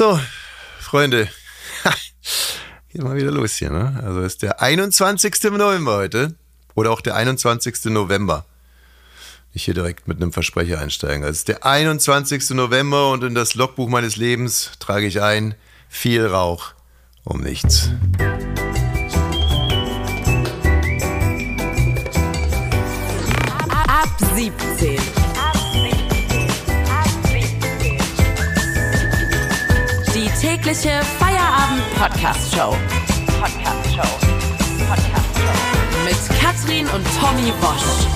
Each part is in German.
So, Freunde. Geht mal wieder los hier, ne? Also ist der 21. November heute. Oder auch der 21. November. Nicht hier direkt mit einem Versprecher einsteigen. Also es ist der 21. November und in das Logbuch meines Lebens trage ich ein viel Rauch um nichts. Ab 17. tägliche Feierabend-Podcast-Show. Podcast-Show. Podcast-Show. Mit Katrin und Tommy Bosch.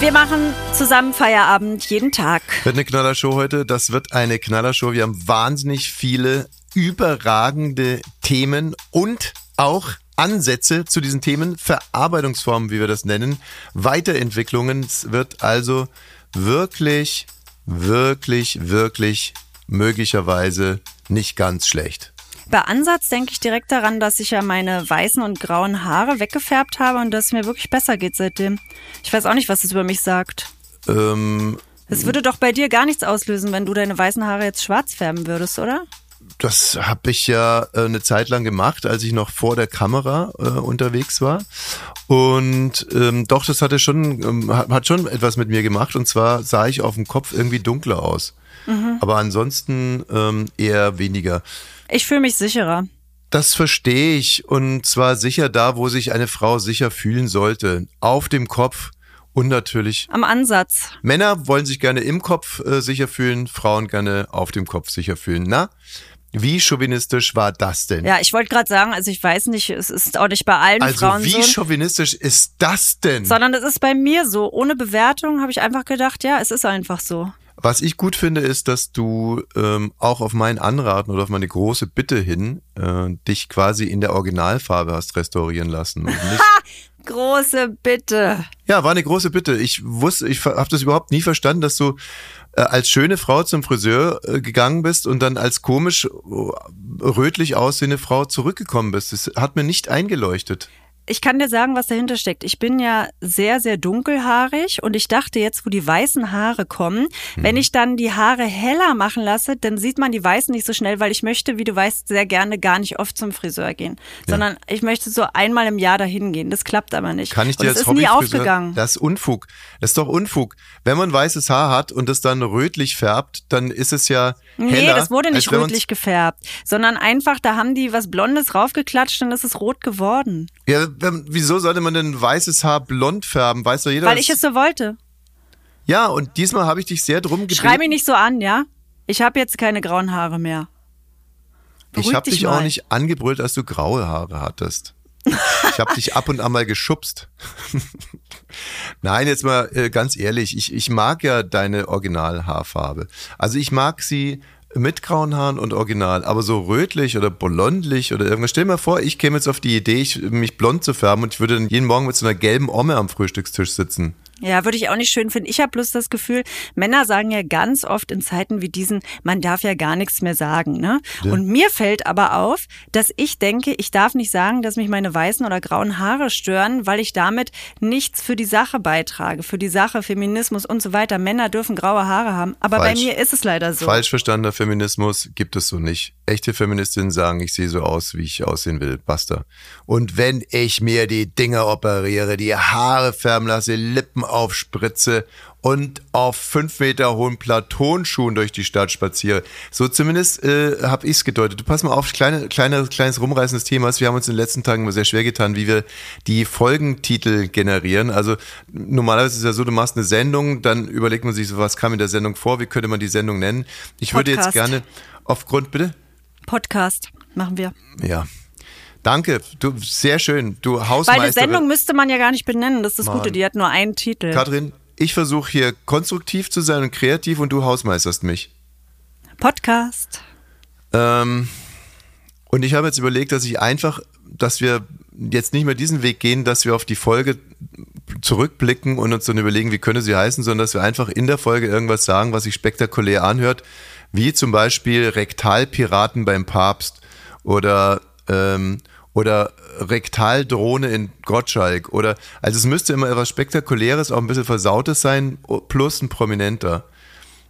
Wir machen zusammen Feierabend jeden Tag. Wird eine Knallershow heute. Das wird eine Knallershow. Wir haben wahnsinnig viele überragende Themen und auch Ansätze zu diesen Themen, Verarbeitungsformen, wie wir das nennen, Weiterentwicklungen. Es wird also wirklich, wirklich, wirklich möglicherweise nicht ganz schlecht. Bei Ansatz denke ich direkt daran, dass ich ja meine weißen und grauen Haare weggefärbt habe und dass es mir wirklich besser geht seitdem. Ich weiß auch nicht, was es über mich sagt. Ähm, Es würde doch bei dir gar nichts auslösen, wenn du deine weißen Haare jetzt schwarz färben würdest, oder? Das habe ich ja äh, eine Zeit lang gemacht, als ich noch vor der Kamera äh, unterwegs war. Und ähm, doch, das hatte schon, ähm, hat, hat schon etwas mit mir gemacht. Und zwar sah ich auf dem Kopf irgendwie dunkler aus. Aber ansonsten ähm, eher weniger. Ich fühle mich sicherer. Das verstehe ich. Und zwar sicher da, wo sich eine Frau sicher fühlen sollte. Auf dem Kopf und natürlich. Am Ansatz. Männer wollen sich gerne im Kopf äh, sicher fühlen, Frauen gerne auf dem Kopf sicher fühlen. Na, wie chauvinistisch war das denn? Ja, ich wollte gerade sagen, also ich weiß nicht, es ist auch nicht bei allen also Frauen wie so. chauvinistisch ist das denn? Sondern es ist bei mir so. Ohne Bewertung habe ich einfach gedacht, ja, es ist einfach so. Was ich gut finde, ist, dass du ähm, auch auf meinen Anraten oder auf meine große Bitte hin äh, dich quasi in der Originalfarbe hast restaurieren lassen. Große Bitte. ja, war eine große Bitte. Ich wusste, ich habe das überhaupt nie verstanden, dass du äh, als schöne Frau zum Friseur äh, gegangen bist und dann als komisch äh, rötlich aussehende Frau zurückgekommen bist. Das hat mir nicht eingeleuchtet. Ich kann dir sagen, was dahinter steckt. Ich bin ja sehr, sehr dunkelhaarig und ich dachte jetzt, wo die weißen Haare kommen, wenn ich dann die Haare heller machen lasse, dann sieht man die weißen nicht so schnell, weil ich möchte, wie du weißt, sehr gerne gar nicht oft zum Friseur gehen, sondern ich möchte so einmal im Jahr dahin gehen. Das klappt aber nicht. Kann ich dir und das ist nie aufgegangen. das ist Unfug. Das ist doch Unfug. Wenn man weißes Haar hat und es dann rötlich färbt, dann ist es ja heller. Nee, das wurde nicht rötlich gefärbt, sondern einfach, da haben die was Blondes raufgeklatscht und es ist rot geworden. Ja, wieso sollte man denn weißes Haar blond färben? Weiß doch jeder. Weil ich es so wollte. ja, und diesmal habe ich dich sehr drum gebeten. Schrei mich nicht so an, ja? Ich habe jetzt keine grauen Haare mehr. Beruhig ich habe dich auch mal. nicht angebrüllt, als du graue Haare hattest. Ich habe dich ab und an mal geschubst. Nein, jetzt mal äh, ganz ehrlich, ich, ich mag ja deine Originalhaarfarbe. Also ich mag sie mit grauen Haaren und original, aber so rötlich oder blondlich oder irgendwas. Stell dir mal vor, ich käme jetzt auf die Idee, ich, mich blond zu färben und ich würde dann jeden Morgen mit so einer gelben Omme am Frühstückstisch sitzen. Ja, würde ich auch nicht schön finden. Ich habe bloß das Gefühl, Männer sagen ja ganz oft in Zeiten wie diesen, man darf ja gar nichts mehr sagen. Ne? Und mir fällt aber auf, dass ich denke, ich darf nicht sagen, dass mich meine weißen oder grauen Haare stören, weil ich damit nichts für die Sache beitrage, für die Sache, Feminismus und so weiter. Männer dürfen graue Haare haben, aber Falsch. bei mir ist es leider so. Falsch verstandener Feminismus gibt es so nicht. Echte Feministinnen sagen, ich sehe so aus, wie ich aussehen will. Basta. Und wenn ich mir die Dinger operiere, die Haare färben lasse, Lippen aufspritze und auf fünf Meter hohen Platonschuhen durch die Stadt spaziere. So zumindest äh, habe ich es gedeutet. Du pass mal auf, kleine, kleine, kleines rumreißendes Thema. ist, Wir haben uns in den letzten Tagen immer sehr schwer getan, wie wir die Folgentitel generieren. Also normalerweise ist es ja so, du machst eine Sendung, dann überlegt man sich so, was kam in der Sendung vor, wie könnte man die Sendung nennen. Ich würde jetzt Podcast. gerne aufgrund, bitte? Podcast machen wir. Ja. Danke, du, sehr schön. Du Weil eine Hausmeisterin. Sendung müsste man ja gar nicht benennen. Das ist das Mann. Gute, die hat nur einen Titel. Katrin, ich versuche hier konstruktiv zu sein und kreativ und du hausmeisterst mich. Podcast. Ähm, und ich habe jetzt überlegt, dass ich einfach, dass wir jetzt nicht mehr diesen Weg gehen, dass wir auf die Folge zurückblicken und uns dann überlegen, wie könnte sie heißen, sondern dass wir einfach in der Folge irgendwas sagen, was sich spektakulär anhört, wie zum Beispiel Rektalpiraten beim Papst oder ähm, oder Rektaldrohne in Gottschalk oder also es müsste immer etwas Spektakuläres, auch ein bisschen Versautes sein, plus ein Prominenter.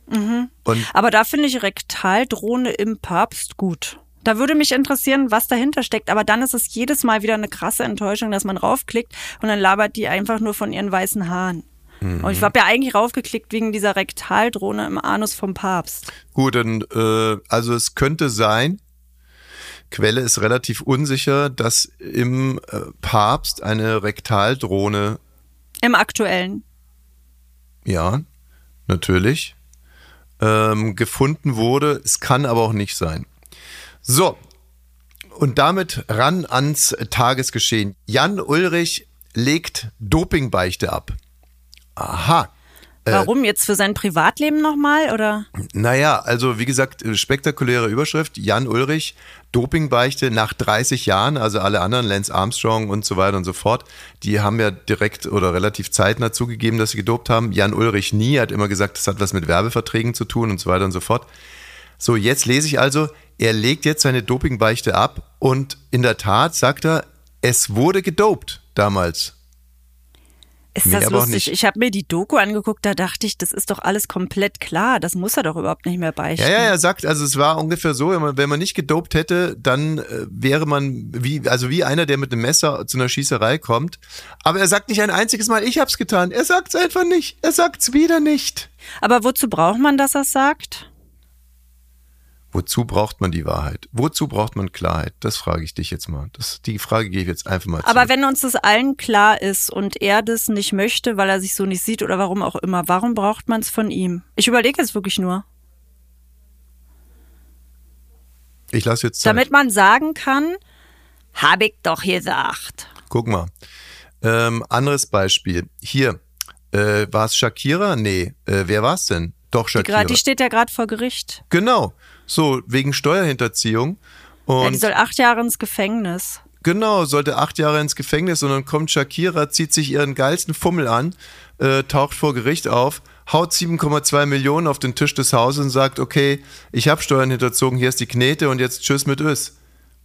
Mhm. Aber da finde ich Rektaldrohne im Papst gut. Da würde mich interessieren, was dahinter steckt. Aber dann ist es jedes Mal wieder eine krasse Enttäuschung, dass man raufklickt und dann labert die einfach nur von ihren weißen Haaren. Und ich habe ja eigentlich raufgeklickt wegen dieser Rektaldrohne im Anus vom Papst. gut, dann äh, also es könnte sein, Quelle ist relativ unsicher, dass im äh, Papst eine Rektaldrohne, Im aktuellen. ja, natürlich, ähm, gefunden wurde. Es kann aber auch nicht sein. So, und damit ran ans Tagesgeschehen. Jan Ulrich legt Dopingbeichte ab. Aha. Warum jetzt für sein Privatleben nochmal oder? Naja, also wie gesagt, spektakuläre Überschrift. Jan Ulrich, Dopingbeichte nach 30 Jahren, also alle anderen, Lance Armstrong und so weiter und so fort, die haben ja direkt oder relativ zeitnah zugegeben, dass sie gedopt haben. Jan Ulrich nie, hat immer gesagt, das hat was mit Werbeverträgen zu tun und so weiter und so fort. So, jetzt lese ich also, er legt jetzt seine Dopingbeichte ab und in der Tat sagt er, es wurde gedopt damals. Ist Mir das lustig? Ich habe mir die Doku angeguckt, da dachte ich, das ist doch alles komplett klar. Das muss er doch überhaupt nicht mehr beichten. Ja, ja, er sagt, also es war ungefähr so, wenn man, wenn man nicht gedopt hätte, dann äh, wäre man wie, also wie einer, der mit einem Messer zu einer Schießerei kommt. Aber er sagt nicht ein einziges Mal, ich hab's getan. Er sagt's einfach nicht. Er sagt's wieder nicht. Aber wozu braucht man, dass er sagt? Wozu braucht man die Wahrheit? Wozu braucht man Klarheit? Das frage ich dich jetzt mal. Das, die Frage gebe ich jetzt einfach mal Aber zurück. wenn uns das allen klar ist und er das nicht möchte, weil er sich so nicht sieht oder warum auch immer, warum braucht man es von ihm? Ich überlege es wirklich nur. Ich lasse jetzt Zeit. Damit man sagen kann, hab ich doch gesagt. Guck mal. Ähm, anderes Beispiel. Hier. Äh, war es Shakira? Nee. Äh, wer war es denn? Doch, Die, Shakira. gra- die steht ja gerade vor Gericht. genau. So, wegen Steuerhinterziehung. Ja, Und die soll acht Jahre ins Gefängnis. Genau, sollte acht Jahre ins Gefängnis und dann kommt Shakira, zieht sich ihren geilsten Fummel an, äh, taucht vor Gericht auf, haut 7,2 Millionen auf den Tisch des Hauses und sagt, okay, ich habe Steuern hinterzogen, hier ist die Knete und jetzt tschüss mit Ös.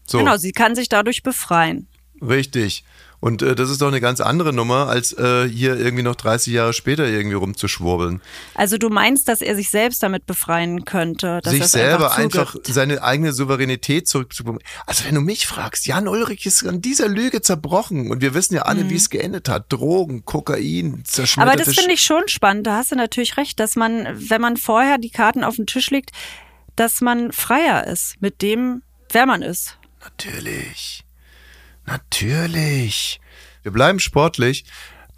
So, Genau, sie kann sich dadurch befreien. Richtig. Und äh, das ist doch eine ganz andere Nummer, als äh, hier irgendwie noch 30 Jahre später irgendwie rumzuschwurbeln. Also du meinst, dass er sich selbst damit befreien könnte, dass er sich selber einfach, einfach seine eigene Souveränität zurückzubekommen. Also wenn du mich fragst, Jan Ulrich ist an dieser Lüge zerbrochen und wir wissen ja alle, wie es geendet hat. Drogen, Kokain, zerschmetterte Mhm. Aber das finde ich schon spannend. Da hast du natürlich recht, dass man, wenn man vorher die Karten auf den Tisch legt, dass man freier ist mit dem, wer man ist. Natürlich. Natürlich. Wir bleiben sportlich.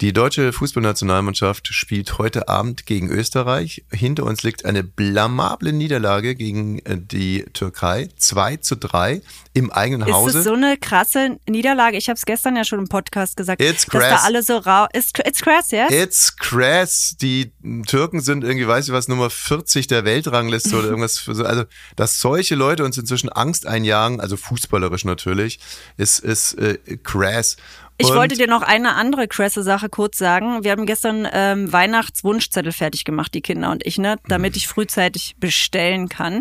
Die deutsche Fußballnationalmannschaft spielt heute Abend gegen Österreich. Hinter uns liegt eine blamable Niederlage gegen äh, die Türkei. 2 zu 3 im eigenen Ist Hause. es so eine krasse Niederlage? Ich habe es gestern ja schon im Podcast gesagt, It's dass da crass. alle so rau. It's, it's crass, yes? It's crass. Die Türken sind irgendwie, weiß ich was, Nummer 40 der Weltrangliste oder irgendwas. Also, dass solche Leute uns inzwischen Angst einjagen, also fußballerisch natürlich, ist, ist äh, crass. Ich Und- wollte dir noch eine andere krasse Sache kurz sagen. Wir haben gestern ähm, Weihnachtswunschzettel fertig gemacht, die Kinder und ich, ne, damit ich frühzeitig bestellen kann.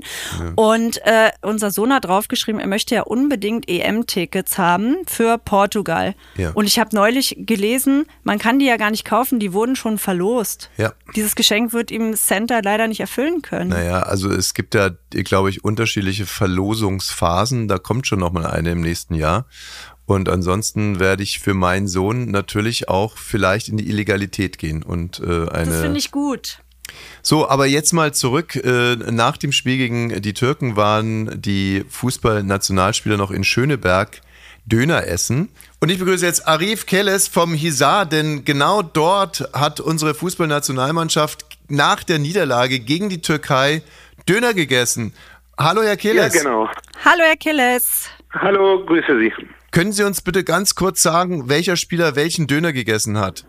Und äh, unser Sohn hat draufgeschrieben, er möchte ja unbedingt EM-Tickets haben für Portugal. Ja. Und ich habe neulich gelesen, man kann die ja gar nicht kaufen, die wurden schon verlost. Ja. Dieses Geschenk wird ihm Center leider nicht erfüllen können. Naja, also es gibt ja, glaube ich, unterschiedliche Verlosungsphasen. Da kommt schon noch mal eine im nächsten Jahr. Und ansonsten werde ich für meinen Sohn natürlich auch vielleicht in die Illegalität gehen und äh, eine. Das finde ich gut. So, aber jetzt mal zurück. Äh, nach dem Spiel gegen die Türken waren die Fußballnationalspieler noch in Schöneberg Döner essen. Und ich begrüße jetzt Arif Kelles vom Hisar, denn genau dort hat unsere Fußballnationalmannschaft nach der Niederlage gegen die Türkei Döner gegessen. Hallo, Herr Ja, Kelles. genau. Hallo, Herr Killes. Hallo, grüße Sie. Können Sie uns bitte ganz kurz sagen, welcher Spieler welchen Döner gegessen hat?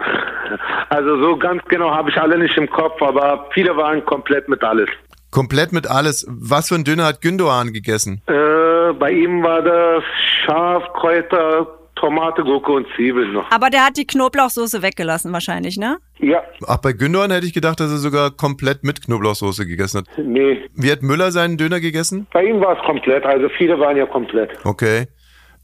Also so ganz genau habe ich alle nicht im Kopf, aber viele waren komplett mit alles. Komplett mit alles. Was für ein Döner hat Gündoğan gegessen? Äh, bei ihm war das Schaf, Kräuter, Tomate, Gurke und Zwiebeln noch. Aber der hat die Knoblauchsoße weggelassen wahrscheinlich, ne? Ja, Ach, bei Gündoğan hätte ich gedacht, dass er sogar komplett mit Knoblauchsoße gegessen hat. nee. Wie hat Müller seinen Döner gegessen? Bei ihm war es komplett, also viele waren ja komplett. Okay.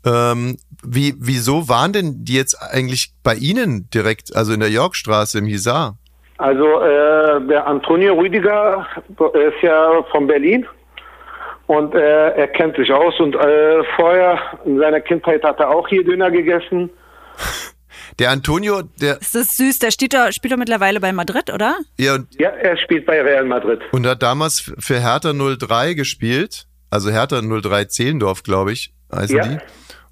Ähm, Wie, wieso waren denn die jetzt eigentlich bei Ihnen direkt, also in der Yorkstraße im Hisar? Also äh, der Antonio Rüdiger ist ja von Berlin und äh, er kennt sich aus und äh, vorher in seiner Kindheit hat er auch hier Döner gegessen. Der Antonio, der, Ist das süß? Der steht doch, spielt doch mittlerweile bei Madrid, oder? ja, und, Ja, er spielt bei Real Madrid. und hat damals für Hertha 03 gespielt, also Hertha 03 Zehlendorf, glaube ich, heißen Ja. die.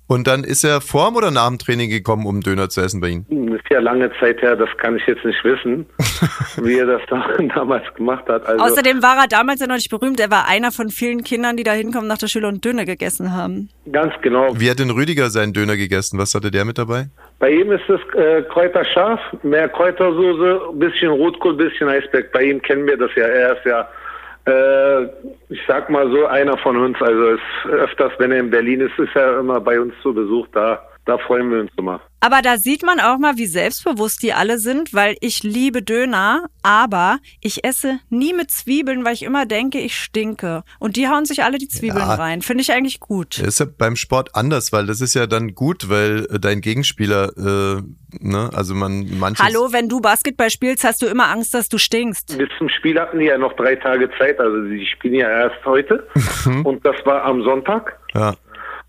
Und dann ist er vorm oder nach dem Training gekommen, um Döner zu essen bei Ihnen? Das ist ja lange Zeit her, das kann ich jetzt nicht wissen, wie er das da, damals gemacht hat. Also, Außerdem war er damals ja noch nicht berühmt. Er war einer von vielen Kindern, die da hinkommen nach der Schule und Döner gegessen haben. ganz genau. Wie hat denn Rüdiger seinen Döner gegessen? Was hatte der mit dabei? Bei ihm ist es äh, Kräuterscharf, mehr Kräutersoße, bisschen Rotkohl, bisschen Eisberg. Bei ihm kennen wir das ja. Er ist ja, äh, ich sag mal so, einer von uns. Also ist öfters, wenn er in Berlin ist, ist er immer bei uns zu Besuch da. Da freuen wir uns immer. Aber da sieht man auch mal, wie selbstbewusst die alle sind, weil ich liebe Döner, aber ich esse nie mit Zwiebeln, weil ich immer denke, ich stinke. Und die hauen sich alle die Zwiebeln Ja. rein. Finde ich eigentlich gut. Das ist ja beim Sport anders, weil das ist ja dann gut, weil äh, dein Gegenspieler, äh, ne, also man manches. Hallo, wenn du Basketball spielst, hast du immer Angst, dass du stinkst. Bis zum Spiel hatten die ja noch drei Tage Zeit. Also die spielen ja erst heute. und das war am Sonntag. Ja.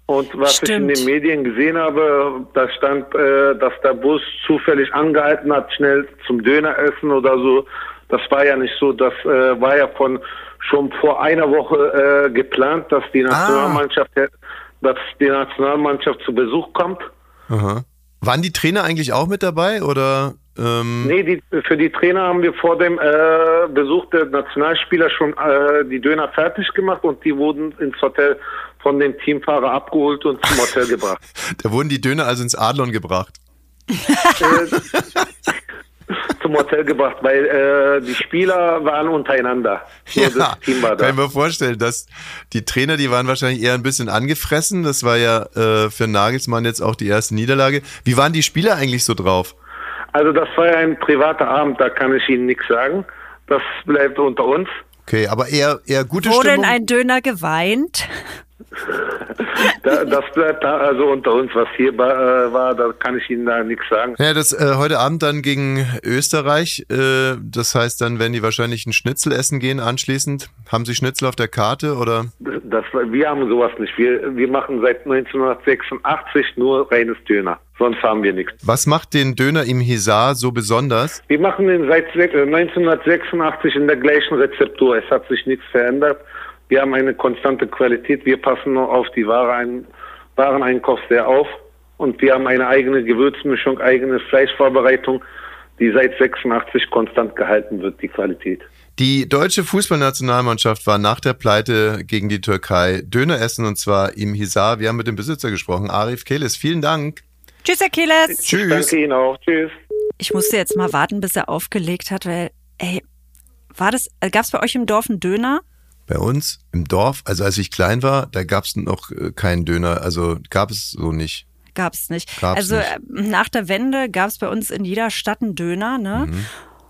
Und was ich in Stimmt. den Medien gesehen habe, da stand, äh, dass der Bus zufällig angehalten hat, schnell zum Döner essen oder so. Das war ja nicht so. Das äh, war ja von schon vor einer Woche äh, geplant, dass die Nationalmannschaft, dass die Nationalmannschaft zu Besuch kommt. Aha. Waren die Trainer eigentlich auch mit dabei oder? Ähm, Nee, die, für die Trainer haben wir vor dem äh, Besuch der Nationalspieler schon äh, die Döner fertig gemacht und die wurden ins Hotel von dem Teamfahrer abgeholt und zum Hotel gebracht. Da wurden die Döner also ins Adlon gebracht. zum Hotel gebracht, weil äh, die Spieler waren untereinander. Nur das Team war da. kann ich mir vorstellen, dass die Trainer, die waren wahrscheinlich eher ein bisschen angefressen. Das war ja äh, für Nagelsmann jetzt auch die erste Niederlage. Wie waren die Spieler eigentlich so drauf? Also das war ja ein privater Abend, da kann ich Ihnen nichts sagen. Das bleibt unter uns. Okay, aber eher, eher gute Wurde Stimmung. in ein Döner geweint? Da, das bleibt da also unter uns. Was hier war, äh, war, da kann ich Ihnen da nichts sagen. Ja, das äh, heute Abend dann gegen Österreich. Äh, das heißt, dann werden die wahrscheinlich ein Schnitzel essen gehen anschließend. Haben Sie Schnitzel auf der Karte oder? Das, wir haben sowas nicht. Wir, wir machen seit 1986 nur reines Döner. Sonst haben wir nichts. Was macht den Döner im Hisar so besonders? Wir machen den seit se- äh, 1986 in der gleichen Rezeptur. Es hat sich nichts verändert. Wir haben eine konstante Qualität. Wir passen nur auf die Ware ein, Wareneinkauf sehr auf. Und wir haben eine eigene Gewürzmischung, eigene Fleischvorbereitung, die seit 86 konstant gehalten wird, die Qualität. Die deutsche Fußballnationalmannschaft war nach der Pleite gegen die Türkei Döner essen und zwar im Hisar. Wir haben mit dem Besitzer gesprochen, Arif Keles. Vielen Dank. Tschüss, Achilles. Tschüss. Danke Ihnen auch. Tschüss. Ich musste jetzt mal warten, bis er aufgelegt hat, weil, ey, war das, äh, gab's bei euch im Dorf einen Döner? Bei uns im Dorf, also als ich klein war, da gab es noch äh, keinen Döner. Also gab es so nicht. Gab's nicht. Gab's also nicht. äh, nach der Wende gab's bei uns in jeder Stadt einen Döner, ne? Mhm.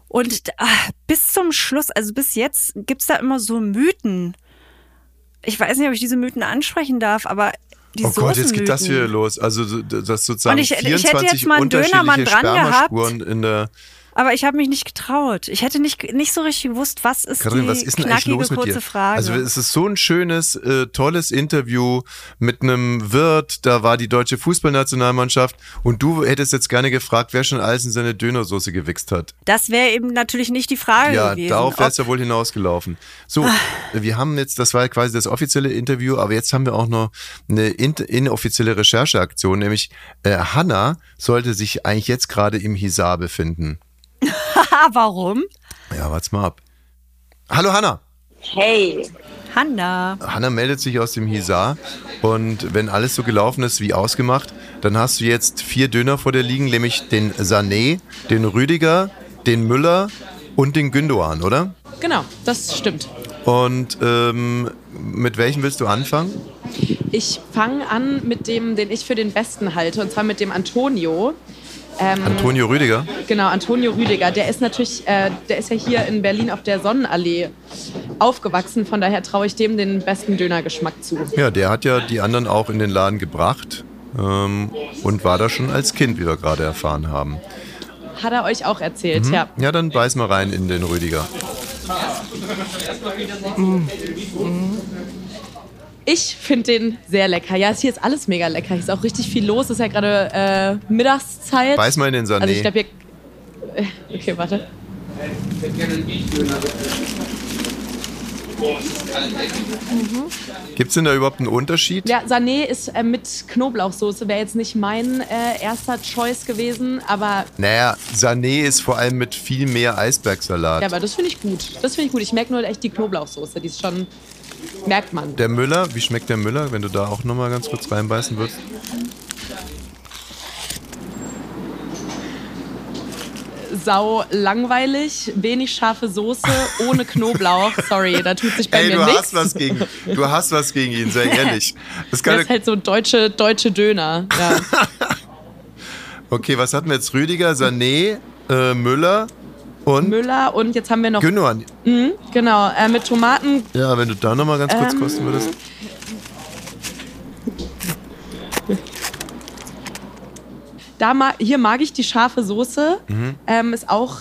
Und ah, bis zum Schluss, also bis jetzt gibt's da immer so Mythen. Ich weiß nicht, ob ich diese Mythen ansprechen darf, aber die oh Gott, jetzt geht das wieder los. Also so- das sozusagen Und ich- ich hätte 24 jetzt mal einen Dönermann dran gehabt. In der. Aber ich habe mich nicht getraut. Ich hätte nicht, nicht so richtig gewusst, was ist Karin, die was ist denn knackige los mit kurze dir? Frage. Also es ist so ein schönes, äh, tolles Interview mit einem Wirt. Da war die deutsche Fußballnationalmannschaft und du hättest jetzt gerne gefragt, wer schon alles in seine Dönersoße gewichst hat. das wäre eben natürlich nicht die Frage Ja, gewesen. darauf wäre es ja wohl hinausgelaufen. So, wir haben jetzt, das war ja quasi das offizielle Interview, aber jetzt haben wir auch noch eine in, inoffizielle Rechercheaktion, nämlich äh, Hanna sollte sich eigentlich jetzt gerade im Hisar befinden. Haha, warum? Ja, wart's mal ab. Hallo Hanna. Hey, Hanna. Hanna meldet sich aus dem Hisar und wenn alles so gelaufen ist wie ausgemacht, dann hast du jetzt vier Döner vor dir liegen, nämlich den Sané, den Rüdiger, den Müller und den Gündoğan, oder? genau, das stimmt. Und ähm, mit welchem willst du anfangen? Ich fange an mit dem, den ich für den besten halte, und zwar mit dem Antonio. Ähm, Antonio Rüdiger. Genau, Antonio Rüdiger. Der ist natürlich, äh, der ist ja hier in Berlin auf der Sonnenallee aufgewachsen. Von daher traue ich dem den besten Dönergeschmack zu. Ja, der hat ja die anderen auch in den Laden gebracht. ähm, und war da schon als Kind, wie wir gerade erfahren haben. Hat er euch auch erzählt, Mhm. ja. Ja, dann beiß mal rein in den Rüdiger. Ich finde den sehr lecker. Ja, hier ist alles mega lecker. Hier ist auch richtig viel los. Es ist ja gerade äh, Mittagszeit. Beiß mal in den Sané. Also ich glaube, hier... Äh, Okay, warte. Gibt es denn da überhaupt einen Unterschied? Ja, Sané ist äh, mit Knoblauchsoße. Wäre jetzt nicht mein äh, erster Choice gewesen, aber, Naja, Sané ist vor allem mit viel mehr Eisbergsalat. ja, aber das finde ich gut. Das finde ich gut. Ich merke nur echt die Knoblauchsoße. Die ist schon... Merkt man. Der Müller, wie schmeckt der Müller, wenn du da auch nochmal ganz kurz reinbeißen würdest? Sau langweilig, wenig scharfe Soße, ohne Knoblauch. Sorry, da tut sich bei Ey, mir du nichts. hast was gegen, du hast was gegen ihn, sei ehrlich. Das Das ist halt so deutsche, deutsche Döner. Ja. okay, was hatten wir jetzt? Rüdiger, Sané, äh, Müller und Müller und jetzt haben wir noch, Gündogan. genau, äh, mit Tomaten. Ja, wenn du da nochmal ganz kurz Ähm, kosten würdest. Da ma hier mag ich die scharfe Soße. Mhm. Ähm, ist auch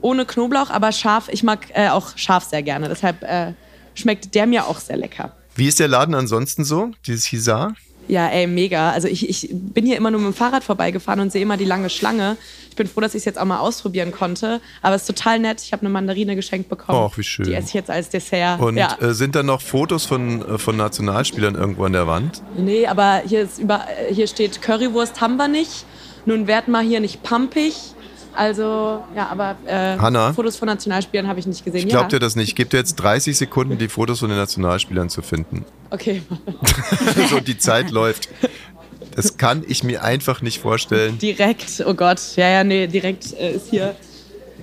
ohne Knoblauch, aber scharf. Ich mag äh, auch scharf sehr gerne. Deshalb äh, schmeckt der mir auch sehr lecker. Wie ist der Laden ansonsten so, dieses Hisar? Ja, ey, mega. Also ich, ich bin hier immer nur mit dem Fahrrad vorbeigefahren und sehe immer die lange Schlange. Ich bin froh, dass ich es jetzt auch mal ausprobieren konnte. Aber es ist total nett. Ich habe eine Mandarine geschenkt bekommen. Ach, wie schön. Die esse ich jetzt als Dessert. Und ja. äh, sind da noch Fotos von, äh, von Nationalspielern irgendwo an der Wand? Nee, aber hier, ist über, äh, hier steht Currywurst haben wir nicht. Nun werd mal hier nicht pumpig. Also, ja, aber äh, Hanna? Fotos von Nationalspielern habe ich nicht gesehen. Ich glaub ja. dir das nicht. Ich gebe dir jetzt 30 Sekunden, die Fotos von den Nationalspielern zu finden. Okay. so, die Zeit läuft. Das kann ich mir einfach nicht vorstellen. direkt, oh Gott. Ja, ja, nee, direkt äh, ist hier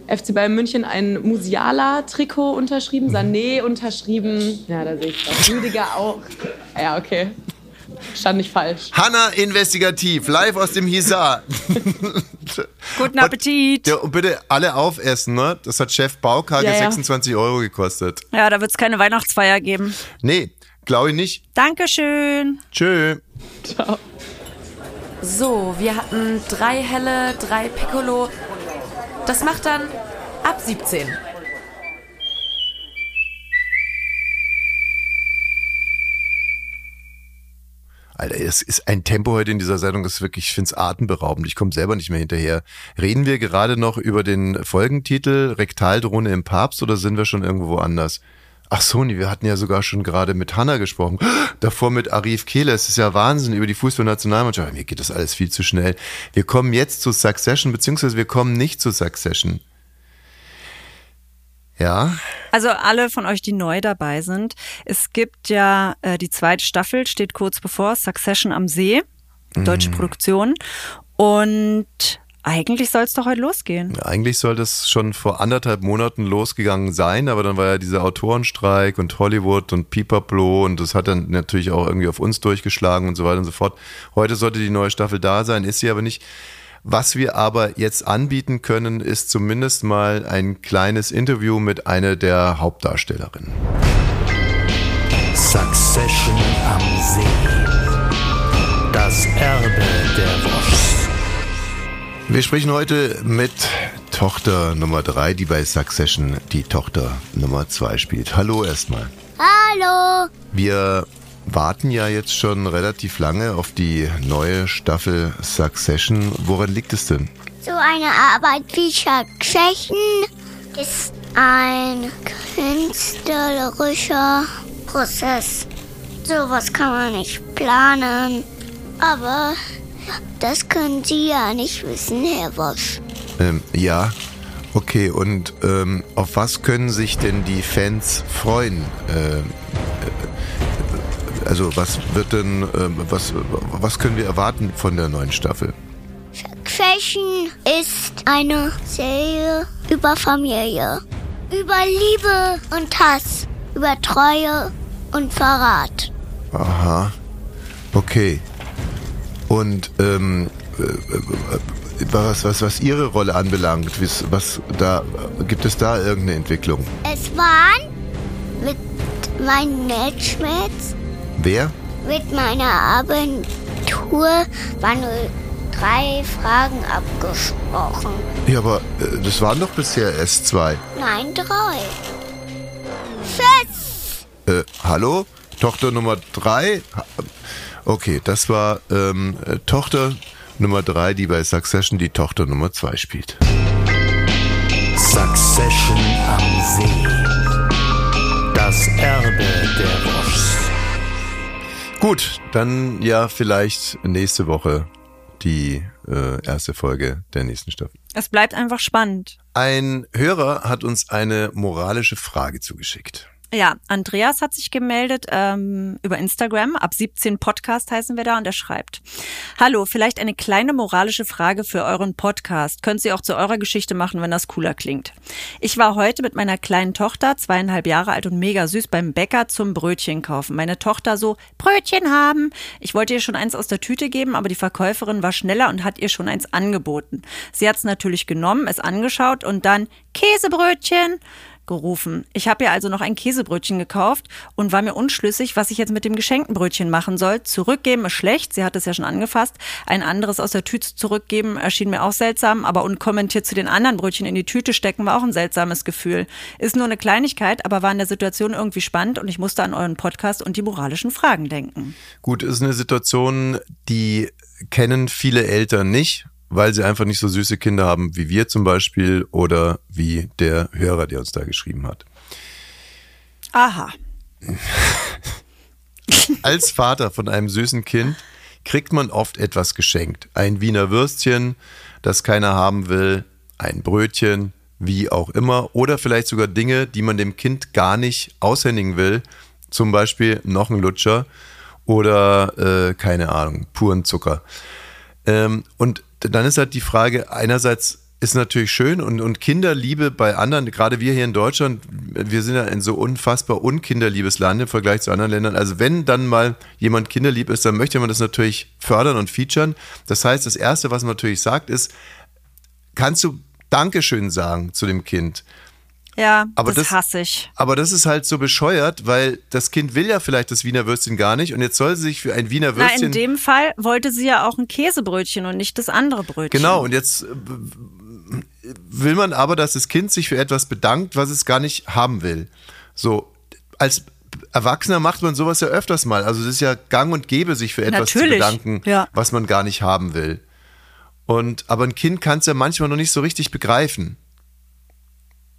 FC Bayern München ein Musiala-Trikot unterschrieben, Mhm. Sané unterschrieben. Ja, da sehe ich doch. Rüdiger auch. Ja, okay. Stand nicht falsch. Hanna Investigativ, live aus dem Hisar. Guten Appetit. Ja, und bitte alle aufessen, ne? Das hat Chef Baukage Ja, ja. 26 Euro gekostet. Ja, da wird es keine Weihnachtsfeier geben. Nee, glaube ich nicht. Dankeschön. Tschö. Ciao. So, wir hatten drei helle, drei Piccolo. Das macht dann ab 17. Alter, es ist ein Tempo heute in dieser Sendung, ist wirklich, ich finde es atemberaubend. Ich komme selber nicht mehr hinterher. Reden wir gerade noch über den Folgentitel Rektaldrohne im Papst oder sind wir schon irgendwo anders? Ach so, nee, wir hatten ja sogar schon gerade mit Hanna gesprochen. Davor mit Arif Kehle. Es ist ja Wahnsinn über die Fußballnationalmannschaft. Mir geht das alles viel zu schnell. Wir kommen jetzt zu Succession, beziehungsweise wir kommen nicht zu Succession. Ja, Also alle von euch, die neu dabei sind. Es gibt ja äh, die zweite Staffel, steht kurz bevor, Succession am See, deutsche Produktion. Und eigentlich soll es doch heute losgehen. Eigentlich soll das schon vor anderthalb Monaten losgegangen sein, aber dann war ja dieser Autorenstreik und Hollywood und Pipaplo und das hat dann natürlich auch irgendwie auf uns durchgeschlagen und so weiter und so fort. Heute sollte die neue Staffel da sein, ist sie aber nicht. Was wir aber jetzt anbieten können, ist zumindest mal ein kleines Interview mit einer der Hauptdarstellerinnen. Succession am See. Das Erbe der Woschs. Wir sprechen heute mit Tochter Nummer drei, die bei Succession die Tochter Nummer zwei spielt. Hallo erstmal. Hallo. Wir warten ja jetzt schon relativ lange auf die neue Staffel Succession. Woran liegt es denn? So eine Arbeit wie Succession ist ein künstlerischer Prozess. Sowas kann man nicht planen. Aber das können Sie ja nicht wissen, Herr Wosch. Ähm, ja, okay. Und ähm, auf was können sich denn die Fans freuen? Ähm, äh, also was wird denn, ähm, was, was können wir erwarten von der neuen Staffel? Succession ist eine Serie über Familie, über Liebe und Hass, über Treue und Verrat. Aha. Okay. Und ähm, äh, was, was, was Ihre Rolle anbelangt, was, da gibt es da irgendeine Entwicklung? Es waren mit meinen Matchmates, Wer? mit meiner Abitur waren nur drei Fragen abgesprochen. Ja, aber äh, das waren doch bisher S2. Nein, drei. Fest! Äh, hallo? Tochter Nummer drei? Okay, das war ähm, äh, Tochter Nummer drei, die bei Succession die Tochter Nummer zwei spielt. Succession am See. Das Erbe der Woschs. Gut, dann ja vielleicht nächste Woche die äh, erste Folge der nächsten Staffel. Es bleibt einfach spannend. Ein Hörer hat uns eine moralische Frage zugeschickt. Ja, Andreas hat sich gemeldet ähm, über Instagram. Ab 17 Podcast heißen wir da und er schreibt: Hallo, vielleicht eine kleine moralische Frage für euren Podcast. Könnt Sie auch zu eurer Geschichte machen, wenn das cooler klingt. Ich war heute mit meiner kleinen Tochter, zweieinhalb Jahre alt und mega süß, beim Bäcker zum Brötchen kaufen. Meine Tochter so: Brötchen haben. Ich wollte ihr schon eins aus der Tüte geben, aber die Verkäuferin war schneller und hat ihr schon eins angeboten. Sie hat es natürlich genommen, es angeschaut und dann Käsebrötchen gerufen. Ich habe ihr also noch ein Käsebrötchen gekauft und war mir unschlüssig, was ich jetzt mit dem geschenkten Brötchen machen soll. Zurückgeben ist schlecht, sie hat es ja schon angefasst. Ein anderes aus der Tüte zurückgeben erschien mir auch seltsam, aber unkommentiert zu den anderen Brötchen in die Tüte stecken war auch ein seltsames Gefühl. Ist nur eine Kleinigkeit, aber war in der Situation irgendwie spannend und ich musste an euren Podcast und die moralischen Fragen denken. Gut, ist eine Situation, die kennen viele Eltern nicht, weil sie einfach nicht so süße Kinder haben wie wir zum Beispiel oder wie der Hörer, der uns da geschrieben hat. Aha. Als Vater von einem süßen Kind kriegt man oft etwas geschenkt. Ein Wiener Würstchen, das keiner haben will, ein Brötchen, wie auch immer, oder vielleicht sogar Dinge, die man dem Kind gar nicht aushändigen will. Zum Beispiel noch ein Lutscher oder äh, keine Ahnung, puren Zucker. Ähm, und dann ist halt die Frage, einerseits ist natürlich schön und, und Kinderliebe bei anderen, gerade wir hier in Deutschland, wir sind ja ein so unfassbar unkinderliebes Land im Vergleich zu anderen Ländern. Also wenn dann mal jemand kinderlieb ist, dann möchte man das natürlich fördern und featuren. Das heißt, das Erste, was man natürlich sagt, ist, kannst du Dankeschön sagen zu dem Kind? Ja, Aber das, das- hasse ich. Aber das ist halt so bescheuert, weil das Kind will ja vielleicht das Wiener Würstchen gar nicht und jetzt soll sie sich für ein Wiener Na, Würstchen in dem Fall wollte sie ja auch ein Käsebrötchen und nicht das andere Brötchen. Genau, und jetzt äh, will man aber, dass das Kind sich für etwas bedankt, was es gar nicht haben will. So, als Erwachsener macht man sowas ja öfters mal. Also es ist ja gang und gäbe, sich für etwas zu Natürlich, bedanken, ja. was man gar nicht haben will. Und aber ein Kind kann es ja manchmal noch nicht so richtig begreifen.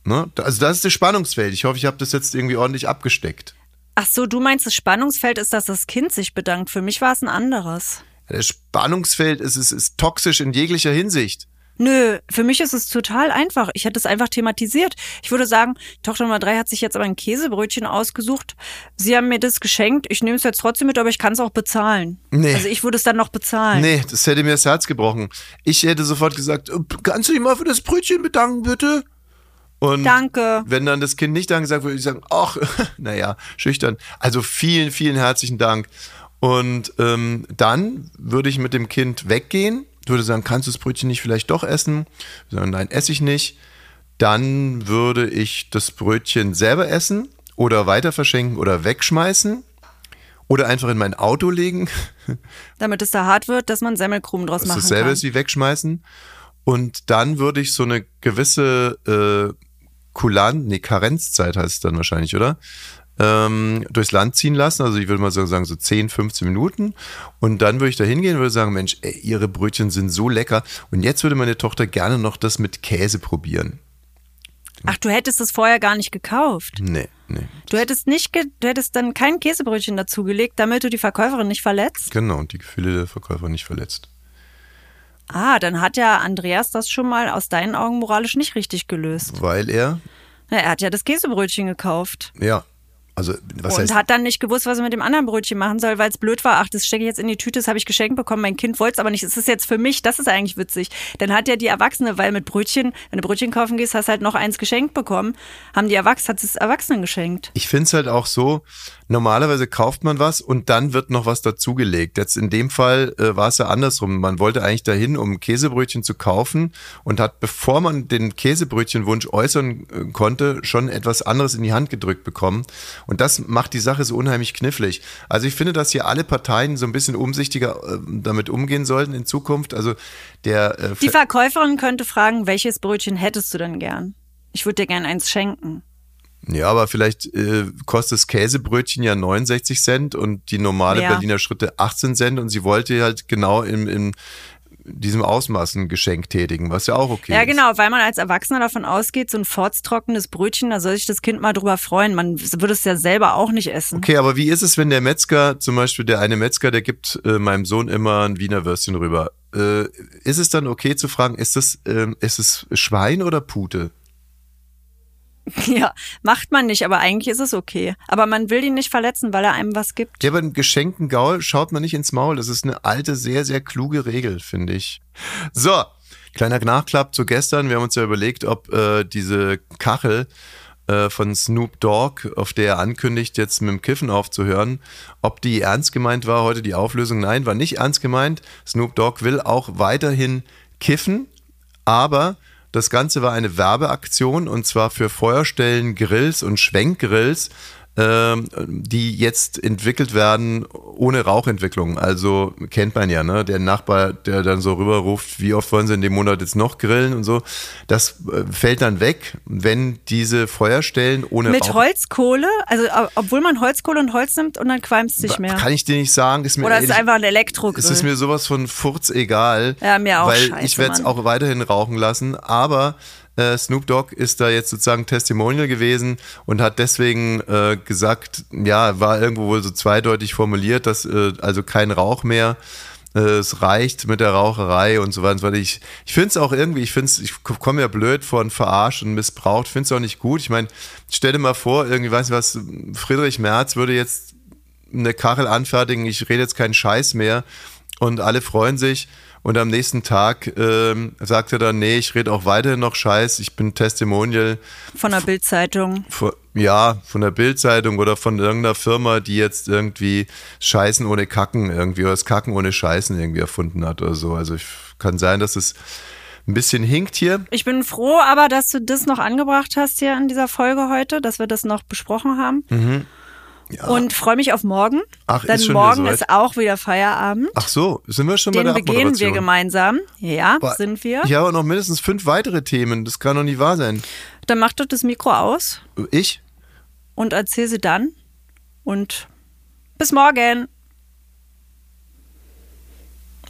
Ne? Also das ist das Spannungsfeld. Ich hoffe, ich habe das jetzt irgendwie ordentlich abgesteckt. Ach so, du meinst, das Spannungsfeld ist, dass das Kind sich bedankt. Für mich war es ein anderes. Das Spannungsfeld ist, ist, ist toxisch in jeglicher Hinsicht. Nö, für mich ist es total einfach. Ich hätte es einfach thematisiert. Ich würde sagen, Tochter Nummer drei hat sich jetzt aber ein Käsebrötchen ausgesucht. Sie haben mir das geschenkt. Ich nehme es jetzt trotzdem mit, aber ich kann es auch bezahlen. Nee. Also ich würde es dann noch bezahlen. Nee, das hätte mir das Herz gebrochen. Ich hätte sofort gesagt, "Äh, kannst du dich mal für das Brötchen bedanken, bitte? Und Danke. wenn dann das Kind nicht Danke sagt, würde ich sagen, ach, naja, schüchtern. Also vielen, vielen herzlichen Dank. Und ähm, dann würde ich mit dem Kind weggehen, würde sagen, kannst du das Brötchen nicht vielleicht doch essen? Sagen, nein, esse ich nicht. Dann würde ich das Brötchen selber essen oder weiter verschenken oder wegschmeißen oder einfach in mein Auto legen. Damit es da hart wird, dass man Semmelkrumen draus machen dasselbe kann. ist wie wegschmeißen. Und dann würde ich so eine gewisse äh, Kulant, nee, Karenzzeit heißt es dann wahrscheinlich, oder? Ähm, durchs Land ziehen lassen. Also ich würde mal so sagen, so 10, 15 Minuten. Und dann würde ich da hingehen und würde sagen, Mensch, ey, ihre Brötchen sind so lecker. Und jetzt würde meine Tochter gerne noch das mit Käse probieren. Ach, du hättest es vorher gar nicht gekauft. Nee, nee. Du hättest nicht, du hättest dann kein Käsebrötchen dazugelegt, damit du die Verkäuferin nicht verletzt. Genau, und die Gefühle der Verkäufer nicht verletzt. Ah, dann hat ja Andreas das schon mal aus deinen Augen moralisch nicht richtig gelöst. Weil er, Na, er hat ja das Käsebrötchen gekauft. ja, also was und heißt, hat dann nicht gewusst, was er mit dem anderen Brötchen machen soll, weil es blöd war. Ach, das stecke ich jetzt in die Tüte, das habe ich geschenkt bekommen. Mein Kind wollte es aber nicht. Es ist jetzt für mich, das ist eigentlich witzig. Dann hat ja die Erwachsene, weil mit Brötchen, wenn du Brötchen kaufen gehst, hast halt noch eins geschenkt bekommen. Haben die Erwachsenen, hat es Erwachsenen geschenkt. Ich finde es halt auch so, normalerweise kauft man was und dann wird noch was dazugelegt. Jetzt in dem Fall äh, war es ja andersrum. Man wollte eigentlich dahin, um Käsebrötchen zu kaufen und hat, bevor man den Käsebrötchenwunsch äußern äh, konnte, schon etwas anderes in die Hand gedrückt bekommen. Und das macht die Sache so unheimlich knifflig. Also ich finde, dass hier alle Parteien so ein bisschen umsichtiger äh, damit umgehen sollten in Zukunft. Also der äh, Die Verkäuferin könnte fragen, welches Brötchen hättest du denn gern? Ich würde dir gern eins schenken. Ja, aber vielleicht äh, kostet das Käsebrötchen ja 69 Cent und die normale Ja. Berliner Schritte 18 Cent und sie wollte halt genau in, in diesem Ausmaß ein Geschenk tätigen, was ja auch okay Ja, ist. genau, weil man als Erwachsener davon ausgeht, so ein forztrockenes Brötchen, da soll sich das Kind mal drüber freuen. Man würde es ja selber auch nicht essen. Okay, aber wie ist es, wenn der Metzger, zum Beispiel der eine Metzger, der gibt äh, meinem Sohn immer ein Wiener Würstchen rüber. Äh, ist es dann okay zu fragen, ist das, ähm, ist es Schwein oder Pute? Ja, macht man nicht, aber eigentlich ist es okay. Aber man will ihn nicht verletzen, weil er einem was gibt. Ja, einen geschenkten Gaul schaut man nicht ins Maul. Das ist eine alte, sehr, sehr kluge Regel, finde ich. So, kleiner Nachklapp zu gestern. Wir haben uns ja überlegt, ob äh, diese Kachel äh, von Snoop Dogg, auf der er ankündigt, jetzt mit dem Kiffen aufzuhören, ob die ernst gemeint war, heute die Auflösung. Nein, war nicht ernst gemeint. Snoop Dogg will auch weiterhin kiffen, aber das Ganze war eine Werbeaktion und zwar für Feuerstellen, Grills und Schwenkgrills, die jetzt entwickelt werden ohne Rauchentwicklung. Also kennt man ja, ne? Der Nachbar, der dann so rüberruft, wie oft wollen sie in dem Monat jetzt noch grillen und so. Das äh, fällt dann weg, wenn diese Feuerstellen ohne Mit Rauch. Holzkohle, also ob- obwohl man Holzkohle und Holz nimmt und dann qualmt es nicht mehr. Kann ich dir nicht sagen. Ist mir Oder ist es ehrlich- einfach ein Elektrogrill? es ist mir sowas von Furz egal. Ja, mir auch, Weil scheiße, ich werde es auch weiterhin rauchen lassen. Aber äh, Snoop Dogg ist da jetzt sozusagen Testimonial gewesen und hat deswegen äh, gesagt, ja, war irgendwo wohl so zweideutig formuliert, dass äh, also kein Rauch mehr. äh, Es reicht mit der Raucherei und so weiter. und so weiter. Ich, ich finde es auch irgendwie, ich finde ich komme ja blöd von verarscht und missbraucht, finde es auch nicht gut. Ich meine, stell dir mal vor, irgendwie, weiß ich was, Friedrich Merz würde jetzt eine Kachel anfertigen, ich rede jetzt keinen Scheiß mehr und alle freuen sich und am nächsten Tag ähm, sagt er dann, nee, ich rede auch weiterhin noch Scheiß, ich bin Testimonial, Von der Bildzeitung. ja, von der Bildzeitung oder von irgendeiner Firma, die jetzt irgendwie Scheißen ohne Kacken irgendwie oder das Kacken ohne Scheißen irgendwie erfunden hat oder so. Also ich, kann sein, dass es ein bisschen hinkt hier. Ich bin froh, aber dass du das noch angebracht hast hier in dieser Folge heute, dass wir das noch besprochen haben. Und freue mich auf morgen. Ach, ist denn schon wieder morgen soweit? ist auch wieder Feierabend. Ach so, sind wir schon bei Den der begehen wir gemeinsam. Ja, Boah, sind wir. Ich habe noch mindestens fünf weitere Themen, das kann doch nicht wahr sein. Dann mach doch das Mikro aus Ich? und erzähl sie dann. Und bis morgen.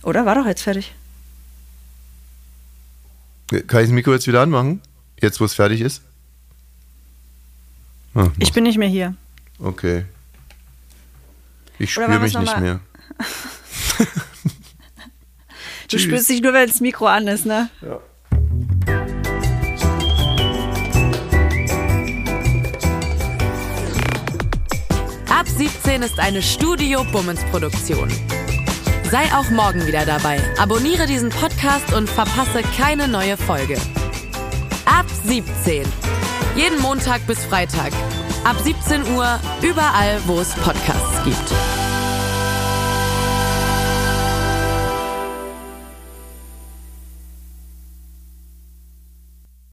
Oder war doch jetzt fertig? Kann ich das Mikro jetzt wieder anmachen? Jetzt, wo es fertig ist? Ah, Ich bin nicht mehr hier. Okay. Ich spüre mich nicht mehr. Du spürst dich nur, wenn das Mikro an ist, ne? Ab 17 ist eine Studio Bummens Produktion. Sei auch morgen wieder dabei. Abonniere diesen Podcast und verpasse keine neue Folge. Ab 17. Jeden Montag bis Freitag. Ab 17 Uhr überall, wo es Podcasts gibt.